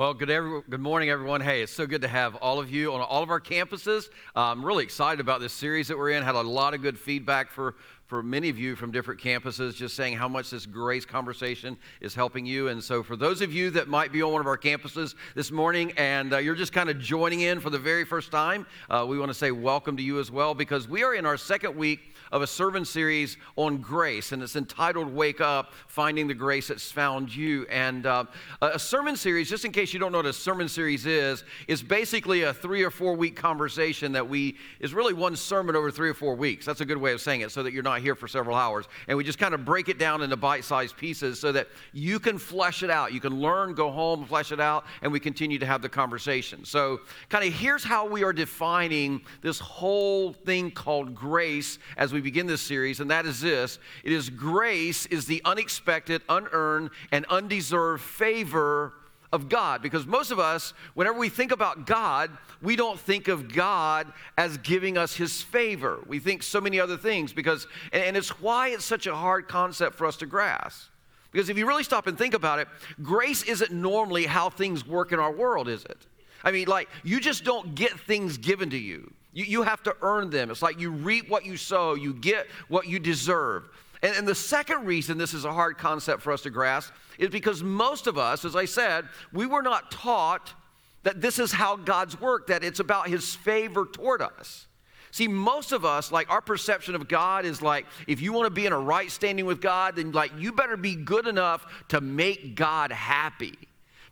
Well, good, every, good morning, everyone. Hey, it's so good to have all of you on all of our campuses. Uh, I'm really excited about this series that we're in. Had a lot of good feedback for, for many of you from different campuses, just saying how much this grace conversation is helping you. And so, for those of you that might be on one of our campuses this morning and uh, you're just kind of joining in for the very first time, uh, we want to say welcome to you as well because we are in our second week of a sermon series on grace, and it's entitled Wake Up Finding the Grace That's Found You. And uh, a sermon series, just in case you don't know what a sermon series is, is basically a three or four week conversation that we, is really one sermon over three or four weeks. That's a good way of saying it so that you're not here for several hours. And we just kind of break it down into bite sized pieces so that you can flesh it out. You can learn, go home, flesh it out, and we continue to have the conversation. So, kind of here's how we are defining this whole thing called grace as we we begin this series, and that is this it is grace is the unexpected, unearned, and undeserved favor of God. Because most of us, whenever we think about God, we don't think of God as giving us his favor. We think so many other things because, and it's why it's such a hard concept for us to grasp. Because if you really stop and think about it, grace isn't normally how things work in our world, is it? I mean, like, you just don't get things given to you. You, you have to earn them. It's like you reap what you sow, you get what you deserve. And, and, the second reason this is a hard concept for us to grasp is because most of us, as I said, we were not taught that this is how God's work, that it's about His favor toward us. See, most of us, like our perception of God is like, if you want to be in a right standing with God, then like you better be good enough to make God happy.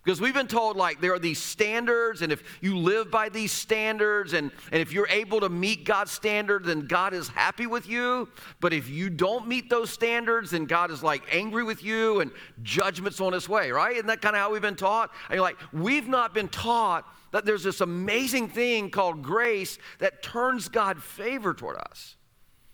Because we've been told, like, there are these standards, and if you live by these standards, and, and if you're able to meet God's standard, then God is happy with you. But if you don't meet those standards, then God is like angry with you, and judgment's on its way, right? Isn't that kind of how we've been taught? I mean, like, we've not been taught that there's this amazing thing called grace that turns God favor toward us.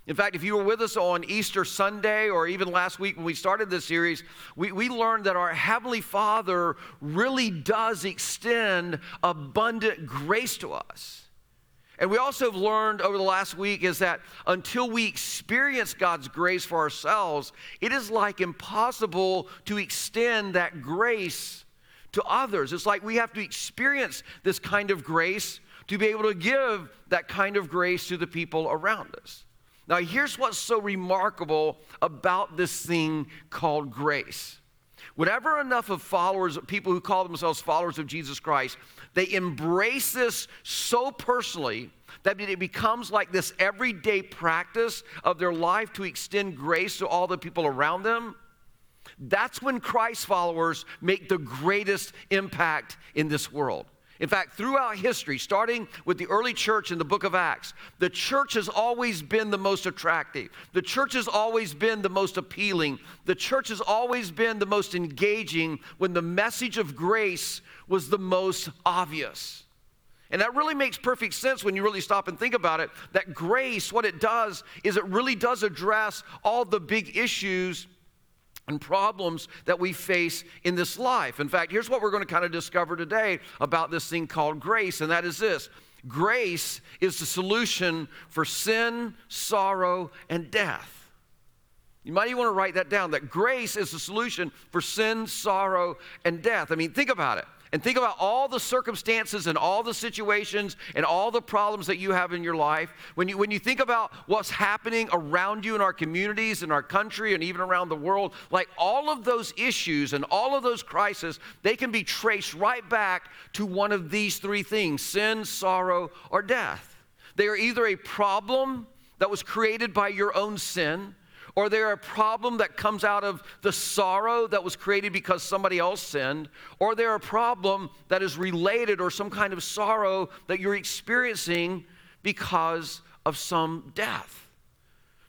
In fact, if you were with us on Easter Sunday or even last week when we started this series, we, we learned that our Heavenly Father really does extend abundant grace to us. And we also have learned over the last week is that until we experience God's grace for ourselves, it is like impossible to extend that grace to others. It's like we have to experience this kind of grace to be able to give that kind of grace to the people around us. Now, here's what's so remarkable about this thing called grace. Whenever enough of followers, people who call themselves followers of Jesus Christ, they embrace this so personally that it becomes like this everyday practice of their life to extend grace to all the people around them. That's when Christ followers make the greatest impact in this world. In fact, throughout history, starting with the early church in the book of Acts, the church has always been the most attractive. The church has always been the most appealing. The church has always been the most engaging when the message of grace was the most obvious. And that really makes perfect sense when you really stop and think about it. That grace, what it does is it really does address all the big issues and problems that we face in this life. In fact, here's what we're going to kind of discover today about this thing called grace, and that is this grace is the solution for sin, sorrow, and death. You might even want to write that down that grace is the solution for sin, sorrow, and death. I mean, think about it and think about all the circumstances and all the situations and all the problems that you have in your life, when you, when you think about what's happening around you in our communities, in our country, and even around the world, like all of those issues and all of those crises, they can be traced right back to one of these three things sin, sorrow, or death. They are either a problem that was created by your own sin or they're a problem that comes out of the sorrow that was created because somebody else sinned, or they're a problem that is related or some kind of sorrow that you're experiencing because of some death.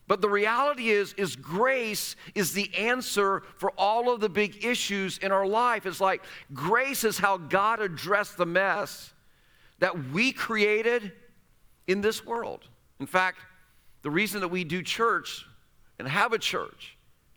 But the reality is is grace is the answer for all of the big issues in our life. It's like grace is how God addressed the mess that we created in this world. In fact, the reason that we do church and have a church,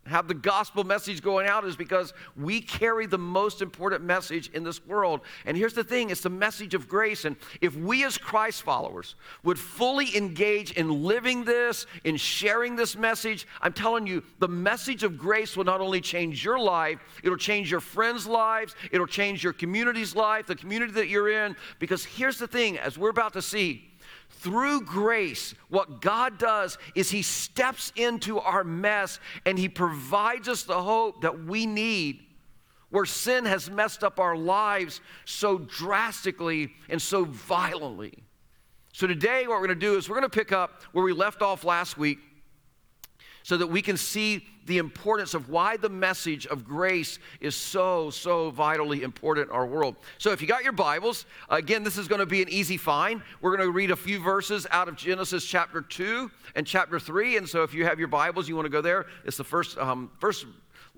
have the gospel message going out is because we carry the most important message in this world. And here's the thing it's the message of grace. And if we as Christ followers would fully engage in living this, in sharing this message, I'm telling you, the message of grace will not only change your life, it'll change your friends' lives, it'll change your community's life, the community that you're in. Because here's the thing, as we're about to see, through grace, what God does is He steps into our mess and He provides us the hope that we need where sin has messed up our lives so drastically and so violently. So, today, what we're going to do is we're going to pick up where we left off last week so that we can see the importance of why the message of grace is so, so vitally important in our world. So, if you got your Bibles, again, this is going to be an easy find. We're going to read a few verses out of Genesis chapter 2 and chapter 3. And so, if you have your Bibles, you want to go there. It's the first, um, first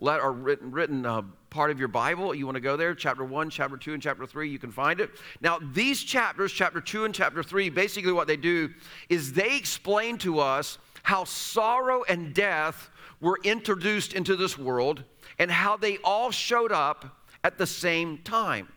let, or written, written uh, part of your Bible. You want to go there, chapter 1, chapter 2, and chapter 3, you can find it. Now, these chapters, chapter 2 and chapter 3, basically what they do is they explain to us how sorrow and death were introduced into this world and how they all showed up at the same time.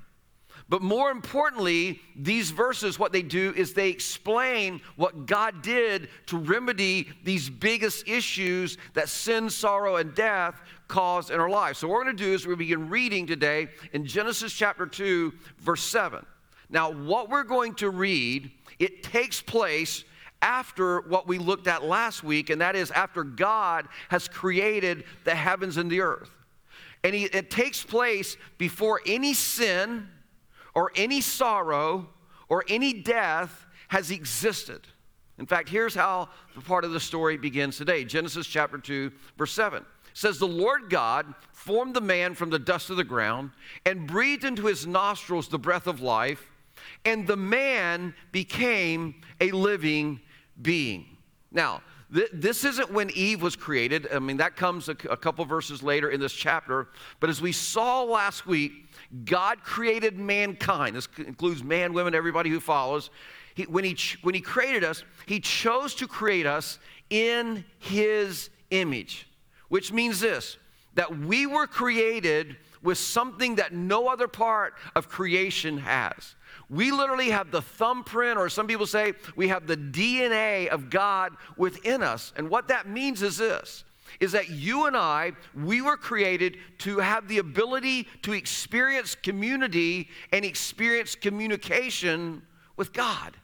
But more importantly, these verses, what they do is they explain what God did to remedy these biggest issues that sin, sorrow, and death caused in our lives. So, what we're going to do is we begin reading today in Genesis chapter 2, verse 7. Now, what we're going to read, it takes place after what we looked at last week, and that is after God has created the heavens and the earth. And he, it takes place before any sin or any sorrow or any death has existed. In fact, here's how the part of the story begins today Genesis chapter 2, verse 7 it says, The Lord God formed the man from the dust of the ground and breathed into his nostrils the breath of life, and the man became a living being. Now, th- this isn't when Eve was created. I mean, that comes a, a couple verses later in this chapter. But as we saw last week, God created mankind. This includes man, women, everybody who follows. He, when, he, when he created us, he chose to create us in his image, which means this that we were created with something that no other part of creation has. We literally have the thumbprint, or some people say we have the DNA of God within us. And what that means is this is that you and I, we were created to have the ability to experience community and experience communication with God.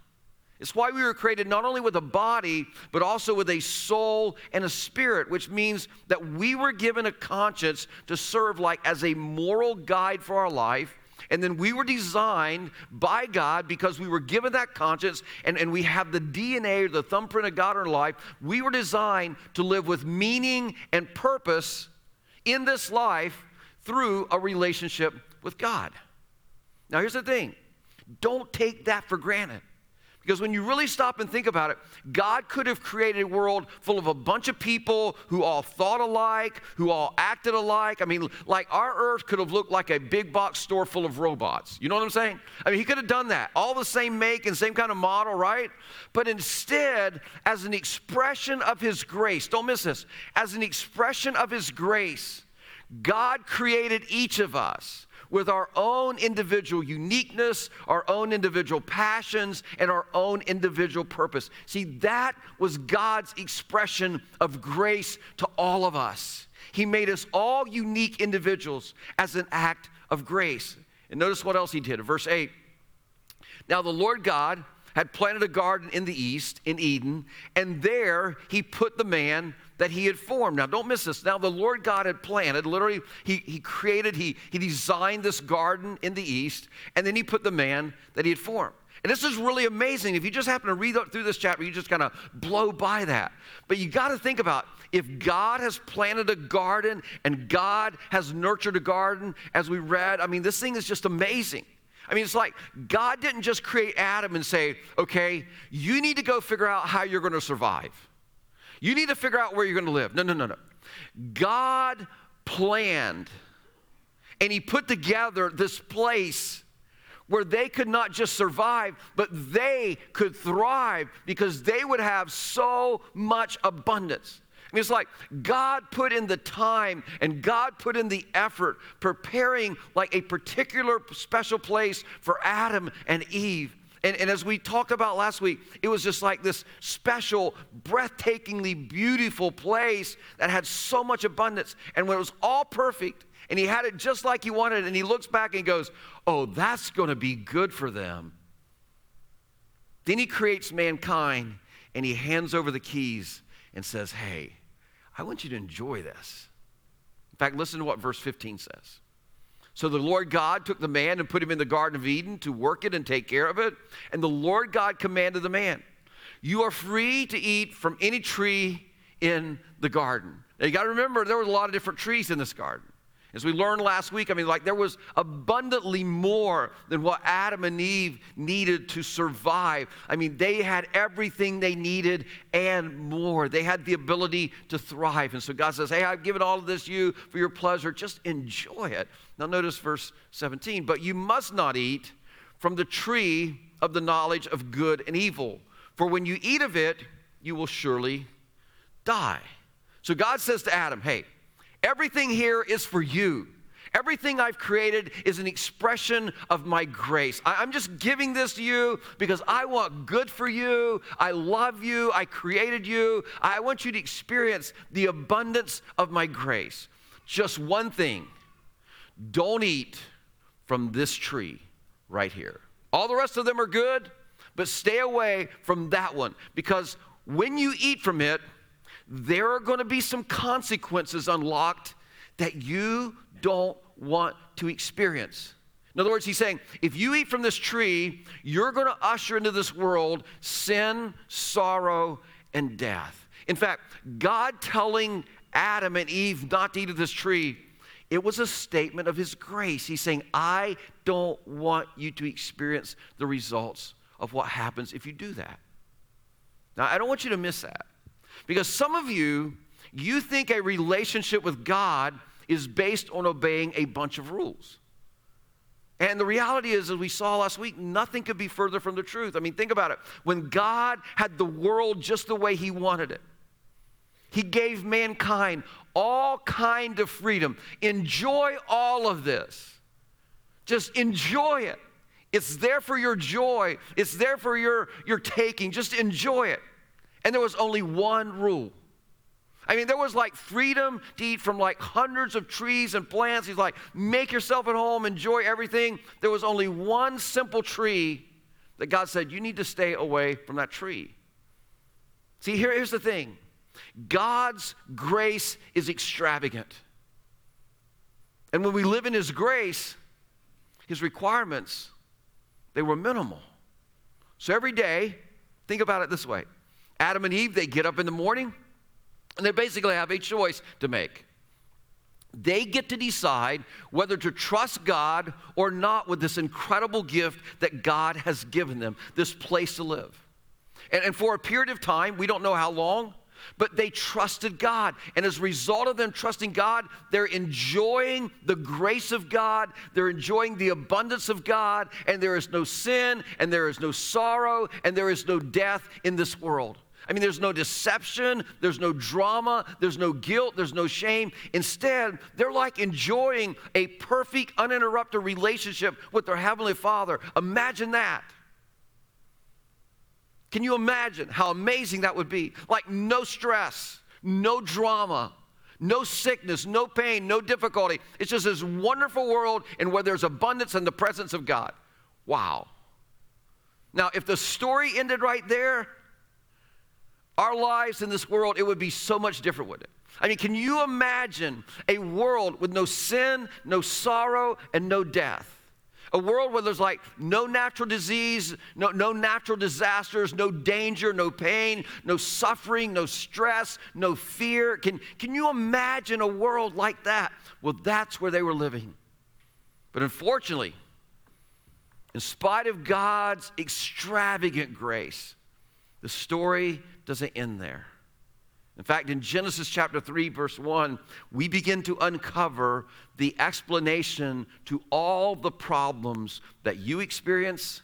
It's why we were created not only with a body, but also with a soul and a spirit, which means that we were given a conscience to serve like as a moral guide for our life and then we were designed by God because we were given that conscience and, and we have the DNA or the thumbprint of God in our life. We were designed to live with meaning and purpose in this life through a relationship with God. Now, here's the thing don't take that for granted. Because when you really stop and think about it, God could have created a world full of a bunch of people who all thought alike, who all acted alike. I mean, like our earth could have looked like a big box store full of robots. You know what I'm saying? I mean, he could have done that. All the same make and same kind of model, right? But instead, as an expression of his grace, don't miss this, as an expression of his grace, God created each of us with our own individual uniqueness, our own individual passions, and our own individual purpose. See, that was God's expression of grace to all of us. He made us all unique individuals as an act of grace. And notice what else he did. Verse 8. Now the Lord God had planted a garden in the east, in Eden, and there he put the man that he had formed. Now, don't miss this. Now, the Lord God had planted, literally, he, he created, he, he designed this garden in the east, and then he put the man that he had formed. And this is really amazing. If you just happen to read through this chapter, you just kind of blow by that. But you got to think about if God has planted a garden and God has nurtured a garden, as we read, I mean, this thing is just amazing. I mean, it's like God didn't just create Adam and say, okay, you need to go figure out how you're going to survive. You need to figure out where you're going to live. No, no, no, no. God planned and He put together this place where they could not just survive, but they could thrive because they would have so much abundance. I mean, it's like God put in the time and God put in the effort preparing like a particular special place for Adam and Eve. And, and, as we talked about last week, it was just like this special, breathtakingly beautiful place that had so much abundance. And when it was all perfect, and he had it just like he wanted, and he looks back and goes, Oh, that's going to be good for them. Then he creates mankind and he hands over the keys and says, Hey, I want you to enjoy this. In fact, listen to what verse 15 says. So the Lord God took the man and put him in the Garden of Eden to work it and take care of it. And the Lord God commanded the man, You are free to eat from any tree in the garden. Now you got to remember, there was a lot of different trees in this garden. As we learned last week, I mean, like there was abundantly more than what Adam and Eve needed to survive. I mean, they had everything they needed and more. They had the ability to thrive. And so God says, Hey, I've given all of this to you for your pleasure. Just enjoy it. Now, notice verse 17. But you must not eat from the tree of the knowledge of good and evil, for when you eat of it, you will surely die. So God says to Adam, Hey, Everything here is for you. Everything I've created is an expression of my grace. I, am just giving this to you because I want good for you. I love you. I created you. I want you to experience the abundance of my grace. Just one thing don't eat from this tree right here. All the rest of them are good, but stay away from that one because when you eat from it, there are going to be some consequences unlocked that you don't want to experience. In other words, he's saying, if you eat from this tree, you're going to usher into this world sin, sorrow, and death. In fact, God telling Adam and Eve not to eat of this tree, it was a statement of his grace. He's saying, I don't want you to experience the results of what happens if you do that. Now, I don't want you to miss that. Because some of you, you think a relationship with God is based on obeying a bunch of rules. And the reality is, as we saw last week, nothing could be further from the truth. I mean, think about it. When God had the world just the way He wanted it, He gave mankind all kind of freedom. Enjoy all of this. Just enjoy it. It's there for your joy. It's there for your, your taking. Just enjoy it. And there was only one rule. I mean, there was like freedom to eat from like hundreds of trees and plants. He's like, make yourself at home, enjoy everything. There was only one simple tree that God said, you need to stay away from that tree. See, here, here's the thing God's grace is extravagant. And when we live in His grace, His requirements, they were minimal. So every day, think about it this way Adam and Eve, they get up in the morning and they basically have a choice to make. They get to decide whether to trust God or not with this incredible gift that God has given them, this place to live. And, and for a period of time, we don't know how long, but they trusted God. And as a result of them trusting God, they're enjoying the grace of God, they're enjoying the abundance of God, and there is no sin, and there is no sorrow, and there is no death in this world. I mean, there's no deception, there's no drama, there's no guilt, there's no shame. Instead, they're like enjoying a perfect, uninterrupted relationship with their Heavenly Father. Imagine that. Can you imagine how amazing that would be? Like, no stress, no drama, no sickness, no pain, no difficulty. It's just this wonderful world and where there's abundance and the presence of God. Wow. Now, if the story ended right there, our lives in this world, it would be so much different, wouldn't it? I mean, can you imagine a world with no sin, no sorrow, and no death? A world where there's like no natural disease, no, no natural disasters, no danger, no pain, no suffering, no stress, no fear. Can, can you imagine a world like that? Well, that's where they were living. But unfortunately, in spite of God's extravagant grace, the story doesn't end there. In fact, in Genesis chapter 3, verse 1, we begin to uncover the explanation to all the problems that you experience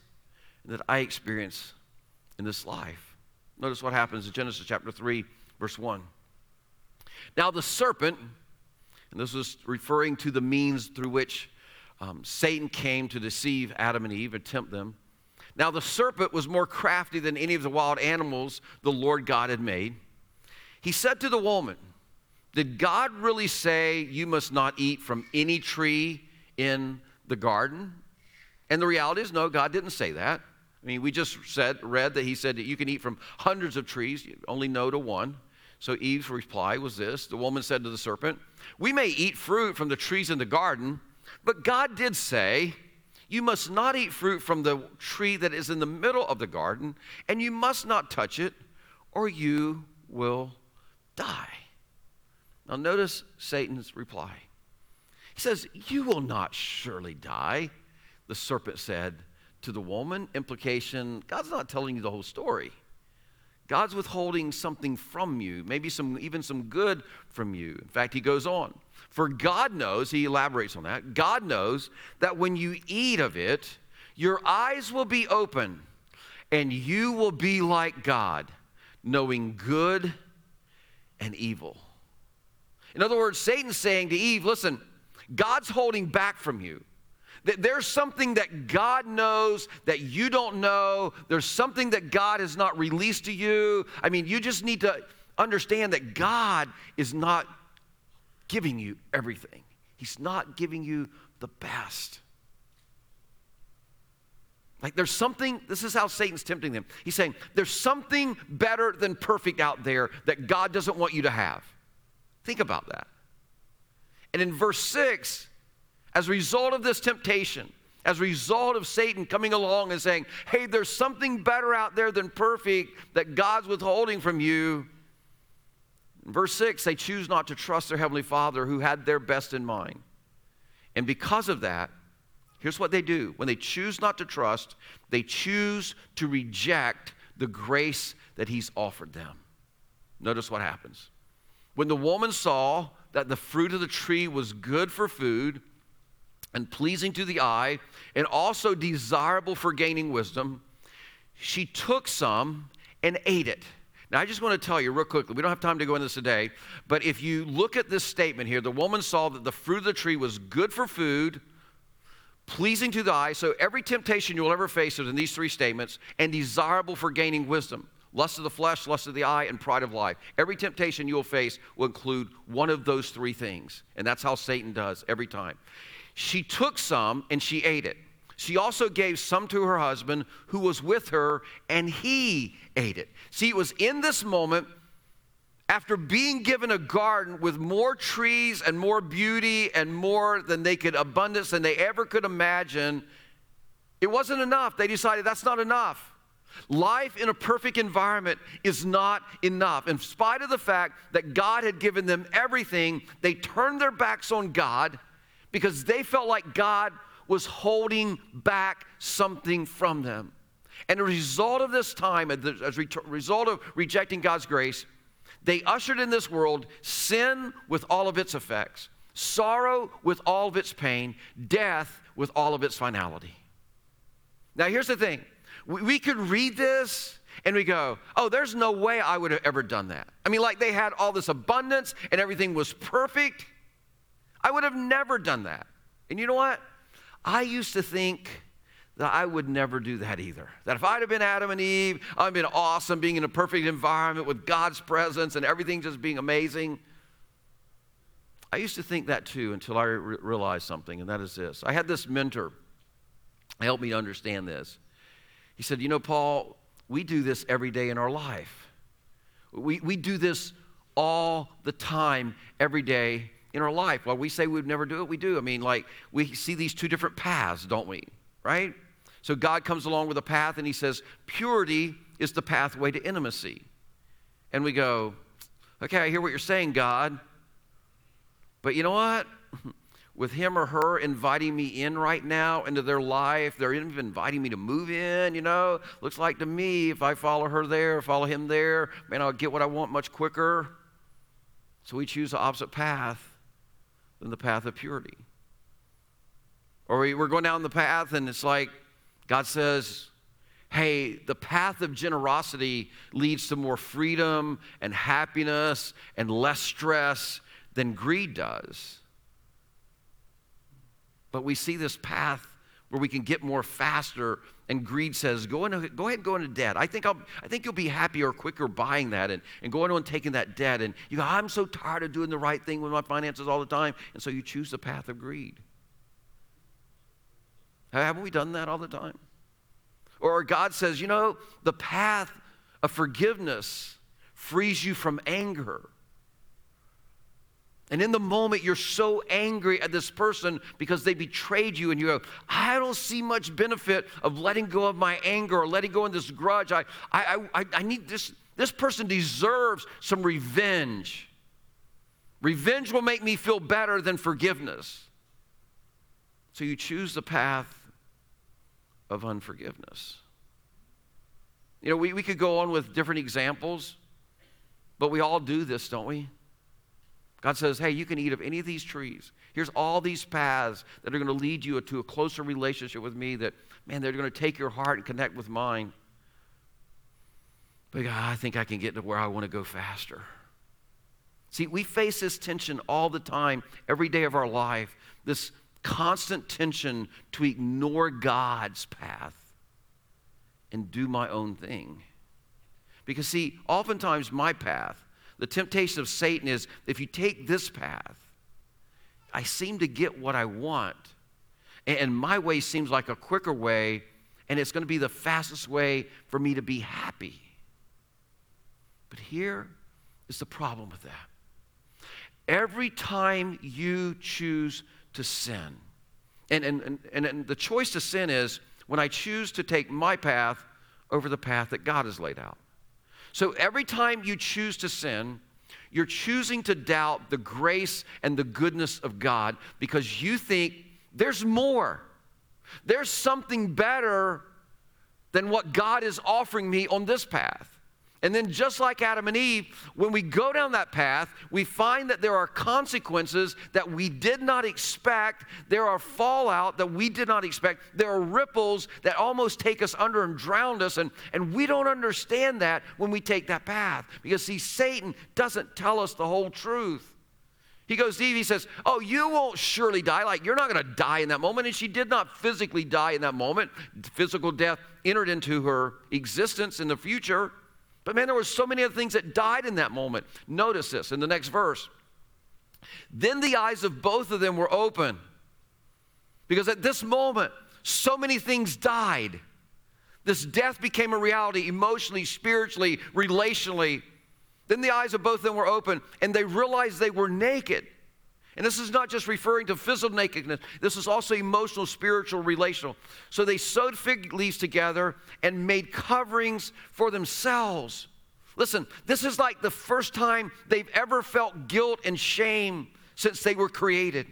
and that I experience in this life. Notice what happens in Genesis chapter 3, verse 1. Now, the serpent, and this was referring to the means through which um, Satan came to deceive Adam and Eve and tempt them. Now, the serpent was more crafty than any of the wild animals the Lord God had made. He said to the woman, Did God really say you must not eat from any tree in the garden? And the reality is, no, God didn't say that. I mean, we just said, read that He said that you can eat from hundreds of trees, only no to one. So Eve's reply was this The woman said to the serpent, We may eat fruit from the trees in the garden, but God did say, You must not eat fruit from the tree that is in the middle of the garden, and you must not touch it, or you will die. Now, notice Satan's reply. He says, You will not surely die, the serpent said to the woman. Implication God's not telling you the whole story. God's withholding something from you, maybe some, even some good from you. In fact, he goes on. For God knows, he elaborates on that, God knows that when you eat of it, your eyes will be open and you will be like God, knowing good and evil. In other words, Satan's saying to Eve, listen, God's holding back from you. There's something that God knows that you don't know. There's something that God has not released to you. I mean, you just need to understand that God is not giving you everything, He's not giving you the best. Like there's something, this is how Satan's tempting them. He's saying, there's something better than perfect out there that God doesn't want you to have. Think about that. And in verse 6, as a result of this temptation, as a result of Satan coming along and saying, hey, there's something better out there than perfect that God's withholding from you. Verse 6, they choose not to trust their Heavenly Father who had their best in mind. And because of that, here's what they do when they choose not to trust, they choose to reject the grace that He's offered them. Notice what happens. When the woman saw that the fruit of the tree was good for food, and pleasing to the eye, and also desirable for gaining wisdom, she took some and ate it. Now, I just want to tell you real quickly, we don't have time to go into this today, but if you look at this statement here, the woman saw that the fruit of the tree was good for food, pleasing to the eye. So, every temptation you'll ever face is in these three statements, and desirable for gaining wisdom lust of the flesh, lust of the eye, and pride of life. Every temptation you'll face will include one of those three things. And that's how Satan does every time. She took some and she ate it. She also gave some to her husband who was with her, and he ate it. See, it was in this moment, after being given a garden with more trees and more beauty and more than they could, abundance than they ever could imagine, it wasn't enough. They decided that's not enough. Life in a perfect environment is not enough. In spite of the fact that God had given them everything, they turned their backs on God because they felt like God was holding back something from them. And a result of this time, as a result of rejecting God's grace, they ushered in this world sin with all of its effects, sorrow with all of its pain, death with all of its finality. Now, here's the thing we, could read this and we go, oh, there's no way I would have ever done that. I mean, like they had all this abundance and everything was perfect. I would have never done that. And you know what? I used to think that I would never do that either. That if I'd have been Adam and Eve, I'd been awesome being in a perfect environment with God's presence and everything just being amazing. I used to think that too until I re- realized something, and that is this. I had this mentor help me understand this. He said, You know, Paul, we do this every day in our life. We, we do this all the time, every day in our life. While we say we'd never do it, we do. I mean, like, we see these two different paths, don't we? Right? So God comes along with a path and he says, purity is the pathway to intimacy. And we go, okay, I hear what you're saying, God. But you know what? With him or her inviting me in right now into their life, they're even inviting me to move in, you know. Looks like to me, if I follow her there, follow him there, man, I'll get what I want much quicker. So we choose the opposite path the path of purity. Or we, we're going down the path and it's like God says, hey, the path of generosity leads to more freedom and happiness and less stress than greed does. But we see this path where we can get more faster and greed says, go, into, go ahead and go into debt. I think, I'll, I think you'll be happier quicker buying that and, and going on taking that debt. And you go, I'm so tired of doing the right thing with my finances all the time. And so you choose the path of greed. Haven't we done that all the time? Or God says, you know, the path of forgiveness frees you from anger. And in the moment, you're so angry at this person because they betrayed you, and you go, I don't see much benefit of letting go of my anger or letting go of this grudge. I, I, I, I need this. This person deserves some revenge. Revenge will make me feel better than forgiveness. So you choose the path of unforgiveness. You know, we, we could go on with different examples, but we all do this, don't we? God says, hey, you can eat of any of these trees. Here's all these paths that are going to lead you to a closer relationship with me that, man, they're going to take your heart and connect with mine. But God, I think I can get to where I want to go faster. See, we face this tension all the time, every day of our life, this constant tension to ignore God's path and do my own thing. Because, see, oftentimes my path the temptation of Satan is if you take this path, I seem to get what I want. And my way seems like a quicker way, and it's going to be the fastest way for me to be happy. But here is the problem with that. Every time you choose to sin, and, and, and, and the choice to sin is when I choose to take my path over the path that God has laid out. So every time you choose to sin, you're choosing to doubt the grace and the goodness of God because you think there's more. There's something better than what God is offering me on this path. And then, just like Adam and Eve, when we go down that path, we find that there are consequences that we did not expect. There are fallout that we did not expect. There are ripples that almost take us under and drown us. And, and we don't understand that when we take that path. Because, see, Satan doesn't tell us the whole truth. He goes to Eve, he says, Oh, you won't surely die. Like, you're not going to die in that moment. And she did not physically die in that moment. Physical death entered into her existence in the future. But man, there were so many other things that died in that moment. Notice this in the next verse. Then the eyes of both of them were open. Because at this moment, so many things died. This death became a reality emotionally, spiritually, relationally. Then the eyes of both of them were open, and they realized they were naked. And this is not just referring to physical nakedness, this is also emotional, spiritual, relational. So they sewed fig leaves together and made coverings for themselves. Listen, this is like the first time they've ever felt guilt and shame since they were created.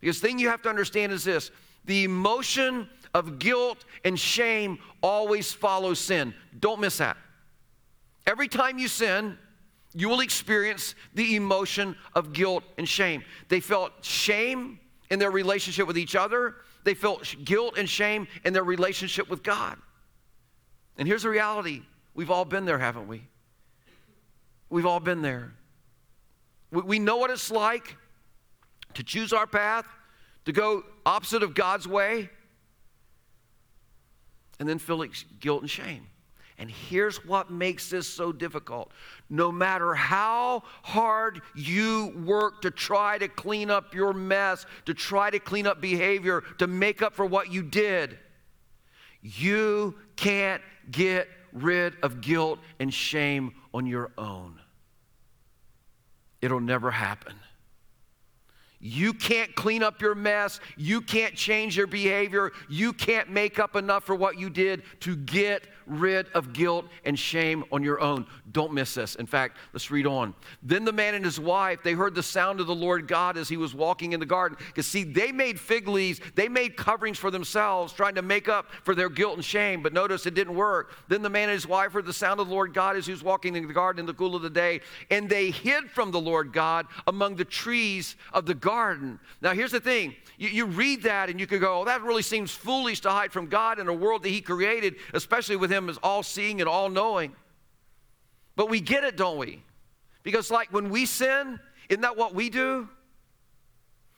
Because the thing you have to understand is this the emotion of guilt and shame always follows sin. Don't miss that. Every time you sin, you will experience the emotion of guilt and shame. They felt shame in their relationship with each other, they felt guilt and shame in their relationship with God. And here's the reality we've all been there, haven't we? We've all been there. We know what it's like to choose our path, to go opposite of God's way, and then feel guilt and shame. And here's what makes this so difficult. No matter how hard you work to try to clean up your mess, to try to clean up behavior, to make up for what you did, you can't get rid of guilt and shame on your own. It'll never happen. You can't clean up your mess. You can't change your behavior. You can't make up enough for what you did to get rid of guilt and shame on your own. Don't miss this. In fact, let's read on. Then the man and his wife, they heard the sound of the Lord God as he was walking in the garden. Because, see, they made fig leaves, they made coverings for themselves, trying to make up for their guilt and shame. But notice it didn't work. Then the man and his wife heard the sound of the Lord God as he was walking in the garden in the cool of the day, and they hid from the Lord God among the trees of the garden. Now, here's the thing you, you read that and you could go, oh, that really seems foolish to hide from God in a world that He created, especially with Him as all seeing and all knowing. But we get it, don't we? Because, like, when we sin, isn't that what we do?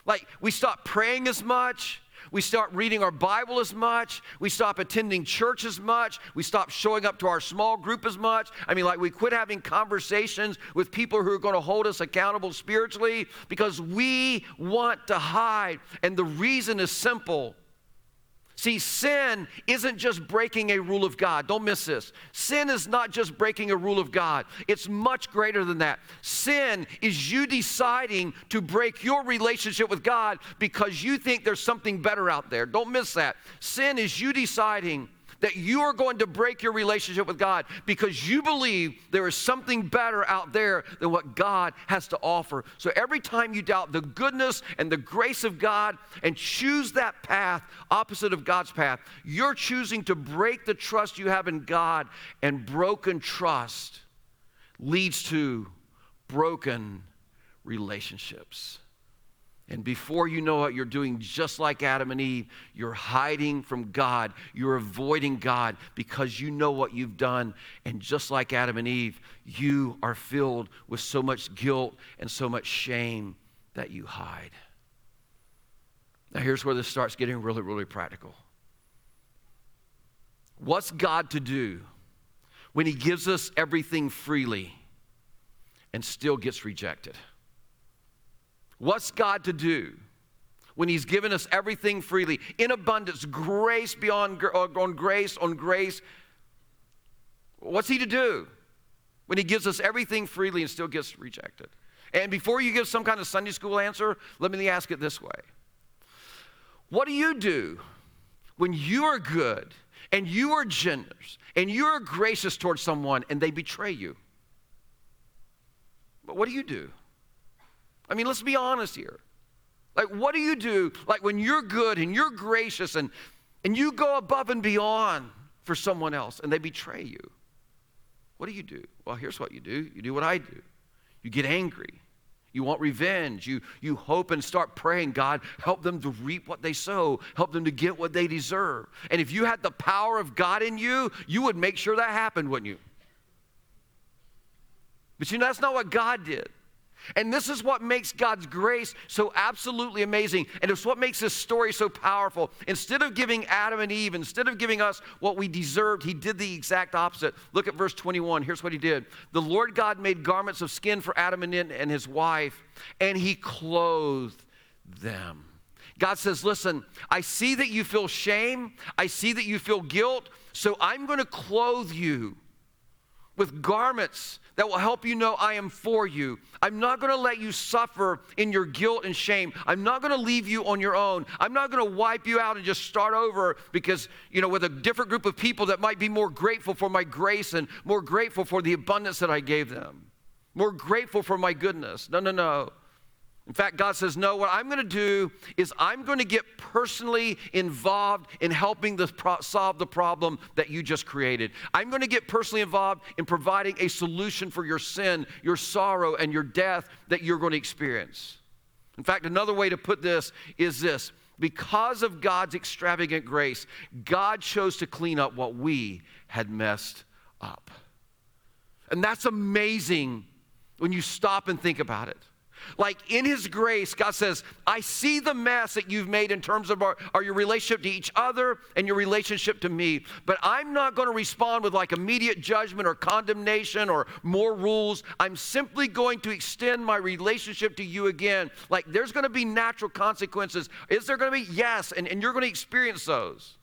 Like, we stop praying as much. We start reading our Bible as much. We stop attending church as much. We stop showing up to our small group as much. I mean, like, we quit having conversations with people who are going to hold us accountable spiritually because we want to hide. And the reason is simple See, sin isn't just breaking a rule of God. Don't miss this. Sin is not just breaking a rule of God, it's much greater than that. Sin is you deciding to break your relationship with God because you think there's something better out there. Don't miss that. Sin is you deciding that you are going to break your relationship with God because you believe there is something better out there than what God has to offer. So every time you doubt the goodness and the grace of God and choose that path opposite of God's path, you're choosing to break the trust you have in God, and broken trust leads to broken relationships. And before you know it, you're doing just like Adam and Eve. You're hiding from God. You're avoiding God because you know what you've done. And just like Adam and Eve, you are filled with so much guilt and so much shame that you hide. Now, here's where this starts getting really, really practical. What's God to do when He gives us everything freely and still gets rejected? What's God to do when He's given us everything freely, in abundance, grace beyond uh, on grace on grace? What's He to do when He gives us everything freely and still gets rejected? And before you give some kind of Sunday school answer, let me ask it this way What do you do when you are good and you are generous and you are gracious towards someone and they betray you? But what do you do? I mean, let's be honest here. Like, what do you do, like, when you're good and you're gracious and, and you go above and beyond for someone else and they betray you? What do you do? Well, here's what you do you do what I do. You get angry. You want revenge. You, you hope and start praying, God, help them to reap what they sow, help them to get what they deserve. And if you had the power of God in you, you would make sure that happened, wouldn't you? But you know, that's not what God did. And this is what makes God's grace so absolutely amazing. And it's what makes this story so powerful. Instead of giving Adam and Eve, instead of giving us what we deserved, he did the exact opposite. Look at verse 21. Here's what he did The Lord God made garments of skin for Adam and his wife, and he clothed them. God says, Listen, I see that you feel shame, I see that you feel guilt, so I'm going to clothe you with garments that will help you know I am for you. I'm not going to let you suffer in your guilt and shame. I'm not going to leave you on your own. I'm not going to wipe you out and just start over because, you know, with a different group of people that might be more grateful for my grace and more grateful for the abundance that I gave them, more grateful for my goodness. No, no, no. In fact, God says, No, what I'm going to do is I'm going to get personally involved in helping the pro- solve the problem that you just created. I'm going to get personally involved in providing a solution for your sin, your sorrow, and your death that you're going to experience. In fact, another way to put this is this because of God's extravagant grace, God chose to clean up what we had messed up. And that's amazing when you stop and think about it. Like in His grace, God says, I see the mess that you've made in terms of our, our, your relationship to each other and your relationship to me, but I'm not going to respond with like immediate judgment or condemnation or more rules. I'm simply going to extend my relationship to you again. Like there's going to be natural consequences. Is there going to be? Yes, and, and you're going to experience those.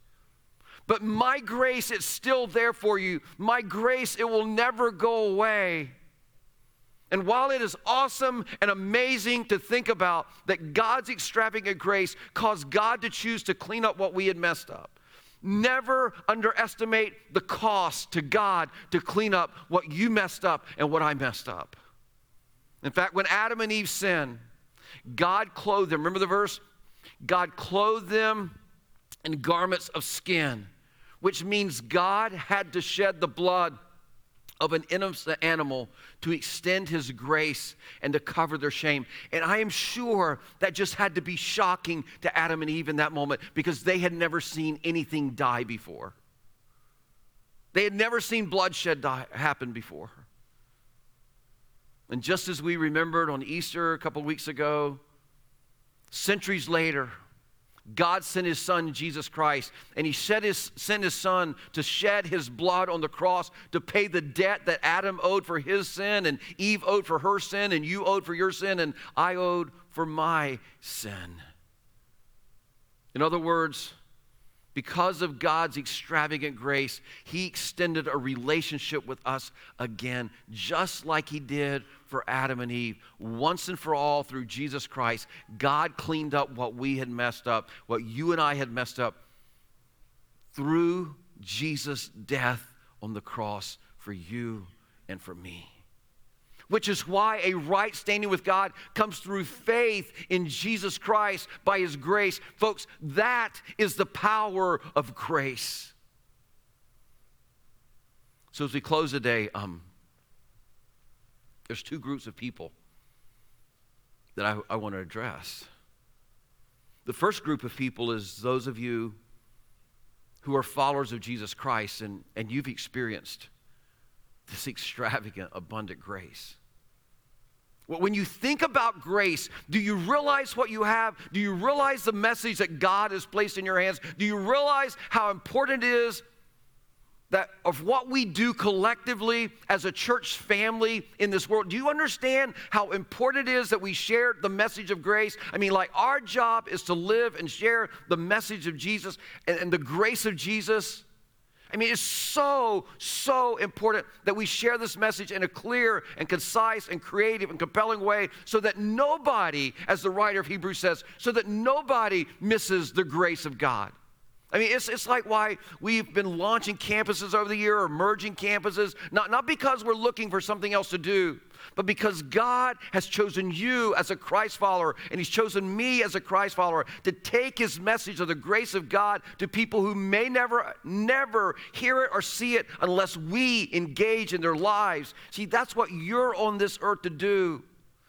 But my grace is still there for you. My grace, it will never go away. And while it is awesome and amazing to think about that God's extravagant grace caused God to choose to clean up what we had messed up, Never underestimate the cost to God to clean up what you messed up and what I messed up. In fact, when Adam and Eve sinned, God clothed them. Remember the verse? God clothed them in garments of skin, which means God had to shed the blood of an innocent animal to extend his grace and to cover their shame. And I am sure that just had to be shocking to Adam and Eve in that moment because they had never seen anything die before. They had never seen bloodshed die, happen before. And just as we remembered on Easter a couple weeks ago, centuries later, God sent his son, Jesus Christ, and he his, sent his son to shed his blood on the cross to pay the debt that Adam owed for his sin, and Eve owed for her sin, and you owed for your sin, and I owed for my sin. In other words, because of God's extravagant grace, He extended a relationship with us again, just like He did for Adam and Eve. Once and for all, through Jesus Christ, God cleaned up what we had messed up, what you and I had messed up, through Jesus' death on the cross for you and for me which is why a right standing with God comes through faith in Jesus Christ by His grace. Folks, that is the power of grace. So as we close today, um, there's two groups of people that I, I want to address. The first group of people is those of you who are followers of Jesus Christ and, and you've experienced this extravagant, abundant grace. When you think about grace, do you realize what you have? Do you realize the message that God has placed in your hands? Do you realize how important it is that of what we do collectively as a church family in this world? Do you understand how important it is that we share the message of grace? I mean, like our job is to live and share the message of Jesus and, and the grace of Jesus. I mean, it's so, so important that we share this message in a clear and concise and creative and compelling way so that nobody, as the writer of Hebrews says, so that nobody misses the grace of God. I mean, it's, it's like why we've been launching campuses over the year or merging campuses, not, not because we're looking for something else to do, but because God has chosen you as a Christ follower and He's chosen me as a Christ follower to take His message of the grace of God to people who may never, never hear it or see it unless we engage in their lives. See, that's what you're on this earth to do.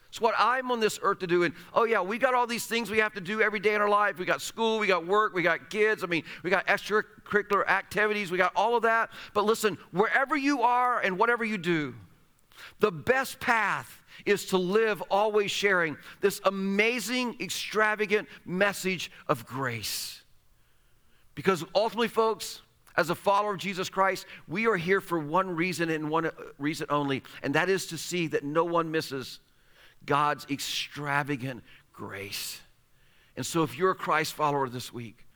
It's what I'm on this earth to do. And oh, yeah, we got all these things we have to do every day in our life. We got school, we got work, we got kids. I mean, we got extracurricular activities, we got all of that. But listen, wherever you are and whatever you do, the best path is to live always sharing this amazing, extravagant message of grace. Because ultimately, folks, as a follower of Jesus Christ, we are here for one reason and one reason only, and that is to see that no one misses God's extravagant grace. And so, if you're a Christ follower this week,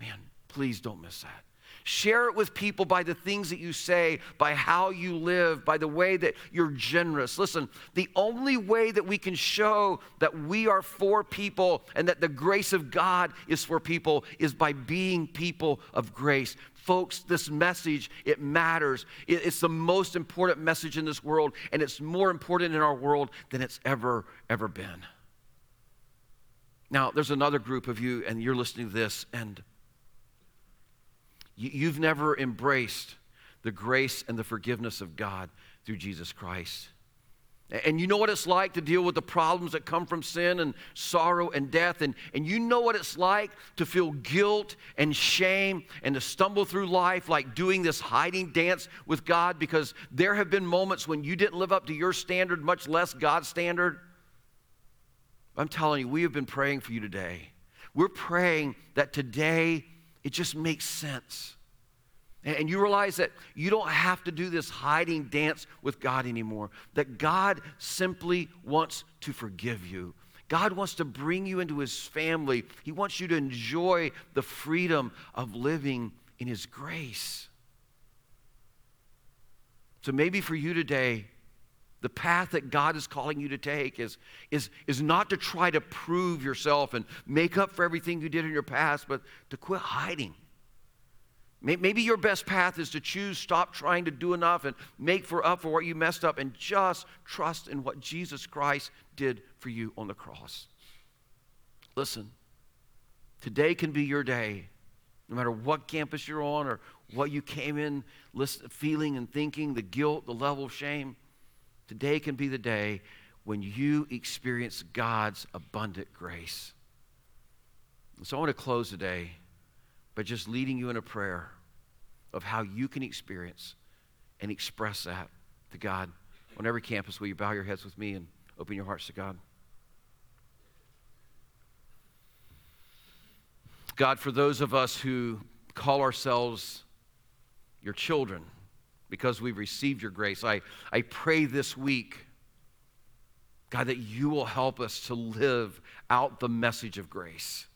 man, please don't miss that. Share it with people by the things that you say, by how you live, by the way that you're generous. Listen, the only way that we can show that we are for people and that the grace of God is for people is by being people of grace. Folks, this message, it matters. It's the most important message in this world, and it's more important in our world than it's ever, ever been. Now, there's another group of you, and you're listening to this, and You've never embraced the grace and the forgiveness of God through Jesus Christ. And you know what it's like to deal with the problems that come from sin and sorrow and death. And, and you know what it's like to feel guilt and shame and to stumble through life like doing this hiding dance with God because there have been moments when you didn't live up to your standard, much less God's standard. I'm telling you, we have been praying for you today. We're praying that today it just makes sense. And you realize that you don't have to do this hiding dance with God anymore, that God simply wants to forgive you. God wants to bring you into his family. He wants you to enjoy the freedom of living in his grace. So maybe for you today, the path that God is calling you to take is, is, is not to try to prove yourself and make up for everything you did in your past, but to quit hiding. Maybe your best path is to choose, stop trying to do enough and make for up for what you messed up and just trust in what Jesus Christ did for you on the cross. Listen, today can be your day, no matter what campus you're on or what you came in feeling and thinking, the guilt, the level of shame. Today can be the day when you experience God's abundant grace. And so I want to close today by just leading you in a prayer of how you can experience and express that to God. On every campus, will you bow your heads with me and open your hearts to God? God, for those of us who call ourselves your children because we've received your grace, I, I pray this week, God, that you will help us to live out the message of grace.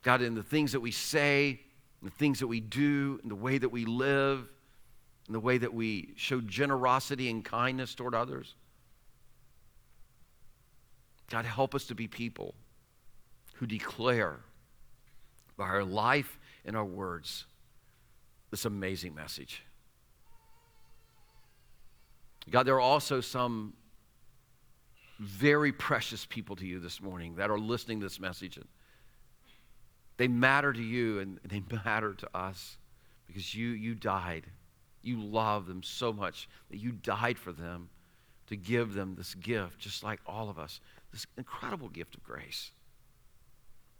God, in the things that we say, the things that we do, in the way that we live, in the way that we show generosity and kindness toward others. God, help us to be people who declare by our life and our words this amazing message. God, there are also some very precious people to you this morning that are listening to this message. They matter to you and they matter to us because you, you died. You love them so much that you died for them to give them this gift, just like all of us, this incredible gift of grace.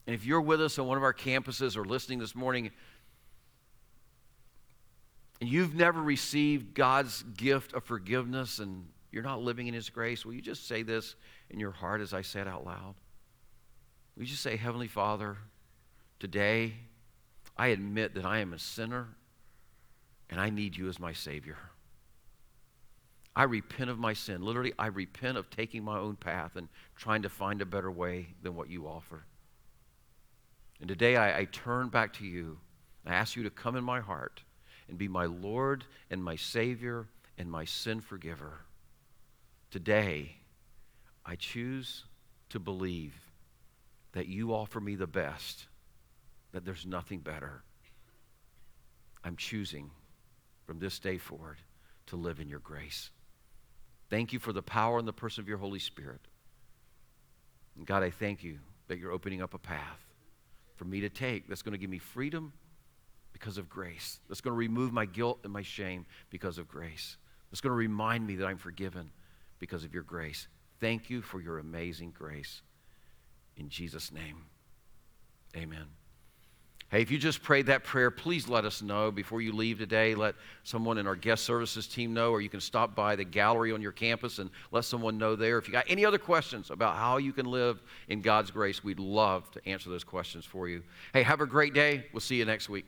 And if you're with us on one of our campuses or listening this morning, and you've never received God's gift of forgiveness and you're not living in His grace, will you just say this in your heart as I say it out loud? Will you just say, Heavenly Father, Today, I admit that I am a sinner and I need you as my Savior. I repent of my sin. Literally, I repent of taking my own path and trying to find a better way than what you offer. And today I, I turn back to you. I ask you to come in my heart and be my Lord and my Savior and my sin forgiver. Today, I choose to believe that you offer me the best that there's nothing better. I'm choosing from this day forward to live in your grace. Thank you for the power and the person of your Holy Spirit. And God, I thank you that you're opening up a path for me to take that's going to give me freedom because of grace, that's going to remove my guilt and my shame because of grace, that's going to remind me that I'm forgiven because of your grace. Thank you for your amazing grace. In Jesus' name, amen. Hey, if you just prayed that prayer, please let us know before you leave today. Let someone in our guest services team know, or you can stop by the gallery on your campus and let someone know there. If you got any other questions about how you can live in God's grace, we'd love to answer those questions for you. Hey, have a great day. We'll see you next week.